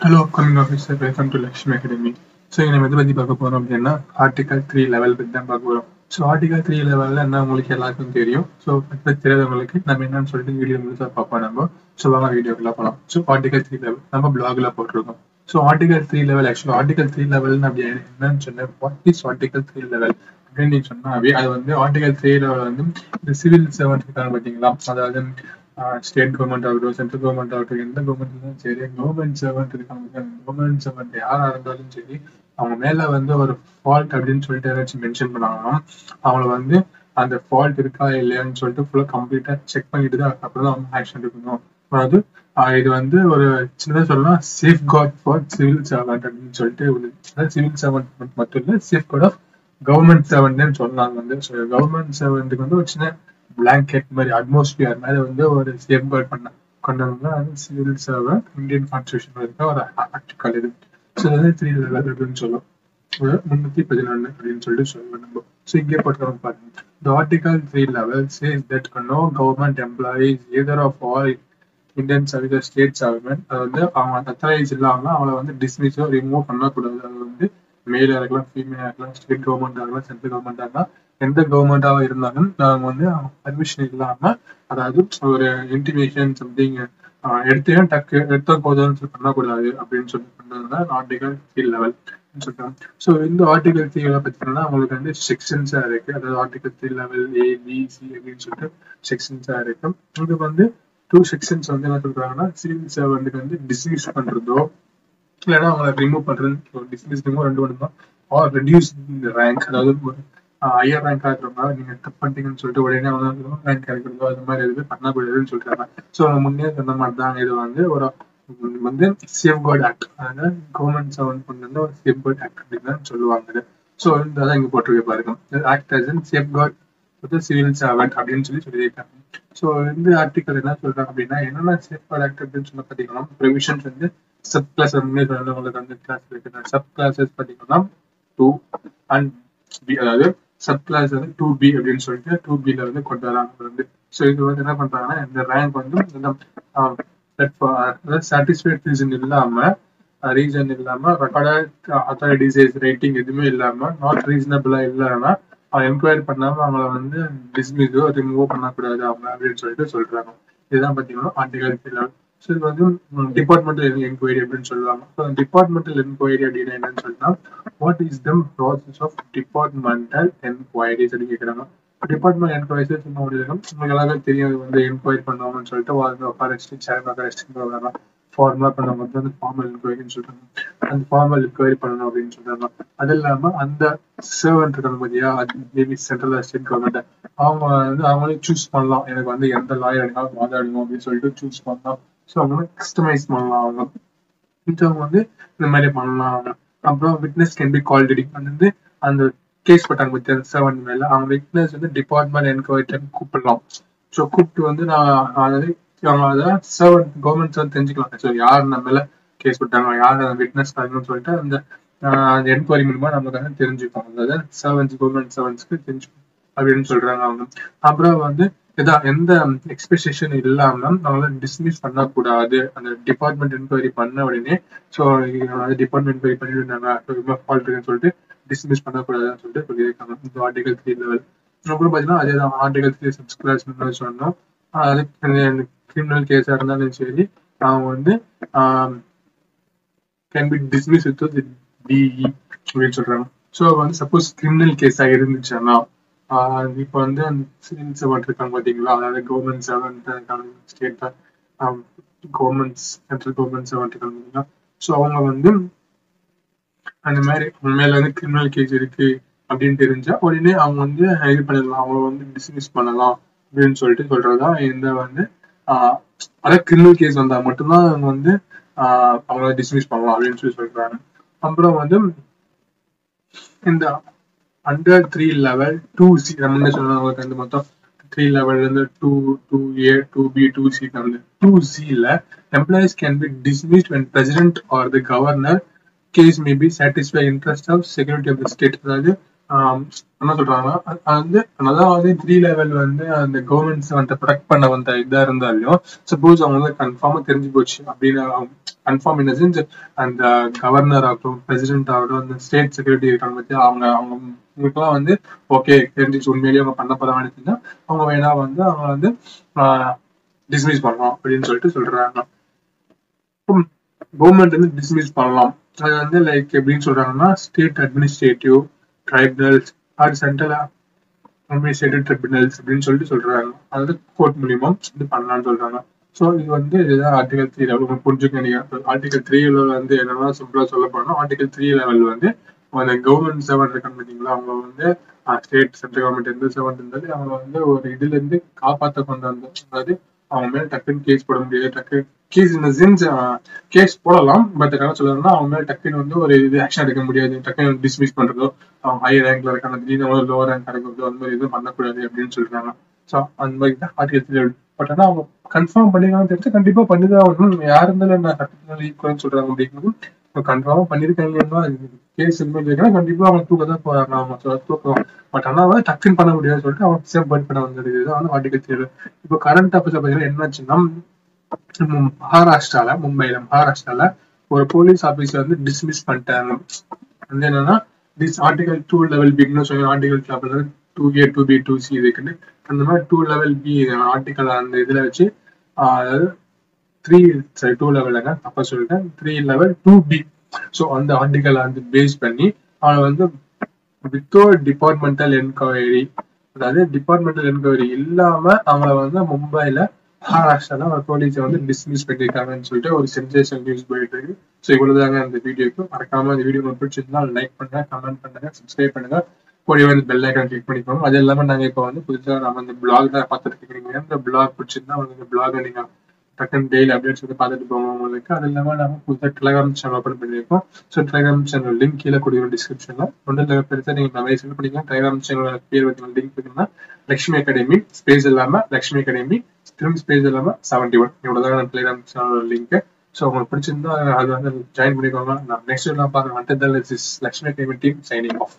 Hello upcoming officer welcome to Lakshmi academy so நம்ம எதை பற்றி பார்க்க போகிறோம் அப்படின்னா ஆர்டிகல் த்ரீ லெவல் பற்றி தான் பார்க்க போகிறோம் ஸோ ஆர்டிகல் த்ரீ லெவலில் என்ன உங்களுக்கு எல்லாருக்கும் தெரியும்? ஸோ பற்றி தெரியாதவங்களுக்கு நம்ம என்னன்னு சொல்லிட்டு வீடியோ முழுசாக பார்ப்போம் நம்ம. ஸோ வாங்க வீடியோக்குள்ள போகலாம் ஸோ ஆர்டிகல் த்ரீ லெவல் நம்ம பிளாகில் போட்டிருக்கோம். So article three eleven actually article three eleven அப்படி என்னன்னு சொன்னேன் what is article three eleven அப்படின்னு சொன்னாவே அது வந்து ஆர்டிகல் த்ரீ லெவல் வந்து இந்த சிவில் சர்வன்ட் இருக்காங்க பார்த்தீங்களா? அதாவது ஸ்டேட் கவர்மெண்ட் ஆகட்டும் சென்ட்ரல் கவர்மெண்ட் ஆகட்டும் எந்த கவர்மெண்ட் இருந்தாலும் சரி கவர்மெண்ட் சர்வெண்ட் இருக்காங்க கவர்மெண்ட் சர்வெண்ட் யாரா இருந்தாலும் சரி அவங்க மேல வந்து ஒரு ஃபால்ட் அப்படின்னு சொல்லிட்டு ஏதாச்சும் மென்ஷன் பண்ணாங்கன்னா அவங்கள வந்து அந்த ஃபால்ட் இருக்கா இல்லையான்னு சொல்லிட்டு ஃபுல்லா கம்ப்ளீட்டா செக் பண்ணிட்டு தான் அப்புறம் தான் அவங்க ஆக்ஷன் எடுக்கணும். அதாவது இது வந்து ஒரு சின்னதாக சொல்லலாம் safeguard for civil servant அப்படின்னு சொல்லிட்டு அதாவது சிவில் சர்வெண்ட் மட்டும் இல்லை சேஃப் கார்ட் ஆஃப் கவர்மெண்ட் சர்வெண்ட்னு சொல்லலாம் வந்து. கவர்மெண்ட் சர்வெண்ட்டுக்கு வந்து ஒரு சின்ன பிளாங்கெட் மாதிரி அட்மாஸ்பியர் மாதிரி வந்து ஒரு சேஃப் கார்ட் பண்ண கொண்டவங்க அது சிவில் சர்வர் இந்தியன் கான்ஸ்டியூஷன் இருக்க ஒரு ஆர்டிக்கல் இது. ஸோ அது த்ரீ லெவல் அப்படின்னு சொல்லுவோம் முன்னூத்தி பதினொன்னு அப்படின்னு சொல்லிட்டு சொல்லுவோம் நம்ம. ஸோ இங்கே போட்டுக்கிறோம் பாருங்க. The article 3 level says that no government employees either of all Indian service state government அது வந்து அவங்க அத்தரைஸ் இல்லாம அவங்கள வந்து டிஸ்மிஸோ ரிமூவ் பண்ணக்கூடாது. அது வந்து மேலாக இருக்கலாம் ஃபீமேலாக இருக்கலாம் ஸ்டேட் கவர்மெண்ட் இருக்கலாம் சென்ட்ரல் கவர்மெண்ட் இருக்கலாம் எந்த கவர்மெண்டாக இருந்தாலும் நாங்க வந்து பர்மிஷன் இல்லாம அதாவது ஒரு இன்டிமேஷன் சம்திங் எடுத்தே டக்கு எடுத்த போதும்னு பண்ணக்கூடாது அப்படின்னு சொல்லி பண்ணதுதான் ஆர்டிகல் த்ரீ லெவல் சொல்றாங்க. ஸோ இந்த ஆர்டிகல் த்ரீ பார்த்தீங்கன்னா உங்களுக்கு வந்து செக்ஷன்ஸா இருக்கு. அதாவது article three eleven A B C அப்படின்னு சொல்லிட்டு செக்ஷன்ஸா இருக்கு. இது வந்து டூ செக்ஷன்ஸ் வந்து என்ன சொல்றாங்கன்னா சிவில் சர்வெண்ட்டுக்கு வந்து டிஸ்மிஸ் பண்றதோ இல்லைன்னா அவங்களை ரிமூவ் பண்றது டிஸ்மிஸ் ரிமூவ் ரெண்டு ஒன்று தான் ஆர் ரெடியூஸ் ரேங்க் அதாவது ஐயா ரேங்க் ஆகிறவங்க நீங்க தப்பு பண்ணிட்டீங்கன்னு சொல்லிட்டு உடனே அவங்க ரேங்க் கிடைக்கிறதோ அது மாதிரி எதுவுமே பண்ணக்கூடாதுன்னு சொல்றாங்க. ஸோ முன்னே சொன்ன மாதிரி தான் இது வந்து ஒரு வந்து சேஃப் கார்டு ஆக்ட் அதாவது கவர்மெண்ட் சர்வன் கொண்டு வந்து ஒரு சேஃப் கார்டு ஆக்ட் அப்படின்னு சொல்லுவாங்க. ஸோ இந்த தான் இங்க போட்டிருக்க பாருங்க. Act as an safeguard civil servant அப்படின்னு சொல்லி சொல்லியிருக்காங்க. ஸோ இந்த ஆர்டிக்கல் என்ன சொல்றாங்க அப்படின்னா என்னென்ன சேஃப் கார்டு ஆக்ட் அப்படின்னு சொல்லி பார்த்தீங்கன்னா ப்ரொவிஷன்ஸ் வந்து சப் கிளாஸ் முன்னே உங்களுக்கு வந்து கிளாஸ் இருக்கு. சப் கிளாஸஸ் பார்த்தீங்கன்னா டூ அண்ட் பி அதாவது சப் கிளாஸ் வந்து டூ பி அப்படின்னு சொல்லிட்டு டூ பில வந்து கொண்டு வராங்க வந்து. ஸோ இது வந்து என்ன பண்றாங்கன்னா இந்த ரேங்க் வந்து சாட்டிஸ்ஃபைட் ரீசன் இல்லாம ரீசன் இல்லாம ரெக்கார்டட் அத்தாரிட்டிஸ் ரேட்டிங் எதுவுமே இல்லாம நாட் ரீசனபிளா இல்லாம அவன் என்கொயரி பண்ணாம அவங்கள வந்து டிஸ்மிஸோ ரிமூவ் பண்ணக்கூடாது அவங்க அப்படின்னு சொல்லிட்டு சொல்றாங்க. இதுதான் பாத்தீங்கன்னா ஆர்டிகல் ஸோ இது வந்து டிபார்ட்மெண்டல் என்கொயரி அப்படின்னு சொல்லுவாங்க. ஸோ டிபார்ட்மெண்டல் என்கொயரி அப்படின்னா என்னன்னு சொன்னா what is the process of departmental enquiries அப்படின்னு கேட்குறாங்க டிபார்ட்மெண்ட் என்கொயரிஸ் சும்மா முடியும் உங்களுக்கு எல்லாருக்கும் தெரியும் வந்து என்கொயரி பண்ணுவாங்கன்னு சொல்லிட்டு வாழ்ந்து உட்கார வச்சுட்டு சேர் உட்கார வச்சுட்டு ஃபார்மலா அந்த வந்து ஃபார்மல் என்கொயரின்னு சொல்றாங்க. அந்த ஃபார்மல் என்கொயரி பண்ணணும் அப்படின்னு சொல்றாங்க. அது இல்லாம அந்த சர்வன்ட் இருக்காங்க பாத்தியா மேபி சென்ட்ரல் ஸ்டேட் கவர்மெண்ட் அவங்க வந்து அவங்களே சூஸ் பண்ணலாம். எனக்கு வந்து எந்த லாயர் எடுக்கலாம் வாதாடணும் அப்படின்னு சொல்லிட்டு சூஸ் பண்ணலாம். ஸோ அவங்க கஸ்டமைஸ் பண்ணலாம். அவங்க அவங்க வந்து இந்த மாதிரி பண்ணலாம். அப்புறம் விட்னஸ் கேன் பி கால் டிடிங் வந்து அந்த கேஸ் போட்டாங்க பத்தி அந்த செவன் மேல. அவங்க விட்னஸ் வந்து டிபார்ட்மெண்ட் என்கொயரி கூப்பிடலாம். ஸோ கூப்பிட்டு வந்து நான் அதாவது அவங்க அதை சர்வன் கவர்மெண்ட் வந்து தெரிஞ்சுக்கலாம் ஸோ யார் நம்ம மேல கேஸ் போட்டாங்க யார் விட்னஸ் ஆகணும்னு சொல்லிட்டு அந்த அந்த என்கொயரி மூலமா நமக்கு வந்து தெரிஞ்சுப்பாங்க அதாவது சர்வன்ஸ் கவர்மெண்ட் சர்வன்ஸ்க்கு தெரிஞ்சுக்கணும் அப்படின்னு சொல்றாங்க அவங்க. அப்புறம் வந்து இதான் எந்த எக்ஸ்பெக்டேஷன் இல்லாம அவங்கள டிஸ்மிஸ் பண்ணக்கூடாது. அந்த டிபார்ட்மெண்ட் என்கொயரி பண்ண உடனே ஸோ டிபார்ட்மெண்ட் என்கொயரி பண்ணிட்டு இருந்தாங்க ஃபால்ட் இருக்குன்னு சொல்லிட்டு டிஸ்மிஸ் பண்ணக்கூடாதுன்னு சொல்லிட்டு சொல்லியிருக்காங்க. இந்த ஆர்டிகல் த்ரீ லெவல் அப்புறம் பார்த்தீங்கன்னா அதே தான் ஆர்டிகல் த்ரீ சப்ஸ்கிரைப் சொன்னோம். அது கிரிமினல் கேஸாக இருந்தாலும் சரி அவங்க வந்து can be dismiss with DE அப்படின்னு சொல்றாங்க. ஸோ வந்து சப்போஸ் கிரிமினல் கேஸாக இருந்துச்சுன்னா இப்போ வந்து சிவில் இருக்காங்க பாத்தீங்களா? அதாவது கவர்மெண்ட் சர்வெண்ட் இருக்காங்க state government central government servant இருக்காங்க பாத்தீங்களா? ஸோ அவங்க வந்து அந்த மாதிரி மேல வந்து கிரிமினல் கேஸ் இருக்கு அப்படின்னு தெரிஞ்சா உடனே அவங்க வந்து இது பண்ணிடலாம் அவங்க வந்து டிஸ்மிஸ் பண்ணலாம் அப்படின்னு சொல்லிட்டு சொல்றதா இந்த வந்து அதாவது கிரிமினல் கேஸ் வந்தா மட்டும்தான் அவங்க வந்து அவங்கள டிஸ்மிஸ் பண்ணலாம் அப்படின்னு சொல்லி சொல்றாங்க. அப்புறம் வந்து இந்த under three eleven two C நம்ம என்ன சொன்னவங்களுக்கு வந்து மொத்தம் த்ரீ லெவல் இருந்து two two A two B two C வந்து டூ சில employees can be dismissed when president or the governor case may be satisfy interest of security of the state அதாவது என்ன சொல்றாங்கன்னா வந்து அதாவது த்ரீ லெவல் வந்து அந்த கவர்மெண்ட்ஸ் வந்து ப்ரொடெக்ட் பண்ண வந்த இதா இருந்தாலும் சப்போஸ் அவங்க வந்து கன்ஃபார்மாக தெரிஞ்சு போச்சு அப்படின்னு கன்ஃபார்ம் என்ன செஞ்சு அந்த கவர்னர் ஆகட்டும் பிரசிடென்ட் ஆகட்டும் அந்த ஸ்டேட் செக்யூரிட்டி இருக்காங்க பத்தி அவங்க அவங்க உங்களுக்குலாம் வந்து ஓகே தெரிஞ்சிச்சு உண்மையிலேயே அவங்க பண்ண போறாங்க வேண்டியதுன்னா அவங்க வேணா வந்து அவங்க வந்து டிஸ்மிஸ் பண்ணலாம் அப்படின்னு சொல்லிட்டு சொல்றாங்க. கவர்மெண்ட் வந்து டிஸ்மிஸ் பண்ணலாம். அது வந்து லைக் எப்படின்னு சொல்றாங்கன்னா state administrative tribunals or central administrative tribunals அப்படின்னு சொல்லிட்டு சொல்றாங்க. அதாவது கோர்ட் மூலியமா இது பண்ணலாம்னு சொல்றாங்க. ஸோ இது வந்து இதுதான் ஆர்டிகல் த்ரீ லெவல் உங்களுக்கு புரிஞ்சுக்க நீங்கள் ஆர்டிகல் த்ரீ லெவல் வந்து என்னன்னா சிம்பிளாக சொல்ல போனால் ஆர்டிகல் த்ரீ லெவல் வந்து அந்த கவர்மெண்ட் செவன் இருக்காங்க பார்த்தீங்களா? அவங்க வந்து ஸ்டேட் சென்ட்ரல் கவர்மெண்ட் எந்த செவன் இருந்தாலும் அவங்க வந்து ஒரு இதுல இருந்து காப்பாற்ற கொண்டு வந்தோம் அதாவது அவங்க மேல டக்குன்னு கேஸ் போட முடியாது. டக்கு கேஸ் இந்த சென்ஸ் கேஸ் போடலாம். பட் என்ன சொல்லணும்னா அவங்க மேல டக்குன்னு வந்து ஒரு இது ஆக்ஷன் எடுக்க முடியாது. டக்குன்னு டிஸ்மிஸ் பண்றதோ அவங்க ஹை ரேங்க்ல இருக்காங்க திடீர்னு லோவர் ரேங்க் கிடைக்கிறதோ அந்த மாதிரி எதுவும் பண்ணக்கூடாது அப்படின்னு சொல்றாங்க. ஸோ அந்த மாதிரி தான் ஆர்டிகல் பட் ஆனால் அவங்க கன்ஃபார்ம் பண்ணிருக்காங்கன்னு தெரிஞ்சு கண்டிப்பா பண்ணிதான் ஆகணும். யார் இருந்தாலும் நான் சட்டத்தினால ஈக்குவல்னு சொல்றாங்க அப்படிங்கிறது கன்ஃபார்மா பண்ணிருக்காங்கன்னா கேஸ் இருக்குன்னா கண்டிப்பா அவங்க தூக்க தான் போறாங்க. அவங்க தூக்கம் பட் ஆனா வந்து டக்குன்னு பண்ண முடியாதுன்னு சொல்லிட்டு அவன் சேவ் பர்ன் பண்ண வந்தது வந்து ஆர்டிகல் தேவை. இப்போ கரண்ட் அஃபேர்ஸ் என்ன என்னாச்சுன்னா மகாராஷ்டிரால மும்பைல மகாராஷ்டிரால ஒரு போலீஸ் ஆபீஸ்ல வந்து டிஸ்மிஸ் பண்ணிட்டாங்க. வந்து என்னன்னா திஸ் ஆர்டிகல் டூ லெவல் பிக்னு சொல்லி article two A two B two C இருக்குன்னு அந்த மாதிரி டூ லெவல் பி ஆர்டிகல் அந்த இதுல வச்சு அதாவது த்ரீ சாரி டூ லெவலுங்க தப்பா சொல்லிட்டேன். Three eleven two B so அந்த ஆர்டிகலை வந்து பேஸ் பண்ணி அவனை வந்து வித்தவுட் டிபார்ட்மெண்டல் என்கொயரி அதாவது டிபார்ட்மெண்டல் என்கொயரி இல்லாம அவங்கள வந்து மும்பைல மகாராஷ்டிரால ஒரு போலீஸை வந்து டிஸ்மிஸ் பண்ணிருக்காங்கன்னு சொல்லிட்டு ஒரு சென்சேஷன் நியூஸ் போயிட்டு இருக்கு. ஸோ இவ்வளவுதாங்க அந்த வீடியோக்கு மறக்காம இந்த வீடியோ பிடிச்சிருந்தா லைக் பண்ணுங்க கமெண்ட் பண்ணுங்க சப்ஸ்கிரைப் பண்ணுங்க. கூடிய வந்து பெல் ஐக்கான் கிளிக் பண்ணிக்கணும் அது இல்லாமல் நாங்கள் இப்போ வந்து புதுசாக நம்ம இந்த பிளாக் தான் பார்த்துட்டு இருக்கிறீங்க இந்த பிளாக் பிடிச்சிருந்தா உங்களுக்கு இந்த பிளாகை நீங்கள் டக்குன்னு டெய்லி அப்டேட்ஸ் வந்து பார்த்துட்டு போவோம் உங்களுக்கு. அது இல்லாமல் நம்ம புதுசாக டெலகிராம் சேனல் ஓப்பன் பண்ணியிருக்கோம். ஸோ டெலகிராம் சேனல் லிங்க் கீழே கொடுக்குற டிஸ்கிரிப்ஷன்ல ஒன்றில் பெருசாக நீங்கள் நிறைய செல் பண்ணிக்கலாம். டெலகிராம் சேனல் பேர் வந்து லிங்க் பார்த்தீங்கன்னா லக்ஷ்மி அகாடமி ஸ்பேஸ் இல்லாமல் லக்ஷ்மி அகாடமி திரும்ப ஸ்பேஸ் இல்லாமல் செவன்டி ஒன் இவ்வளவுதான் டெலகிராம் சேனல் லிங்க் ஸோ உங்களுக்கு பிடிச்சிருந்தா அது வந்து ஜாயின் பண்ணிக்கோங்க. நான் நெக்ஸ்ட் நான் பாருங்க Lakshmi academy team signing off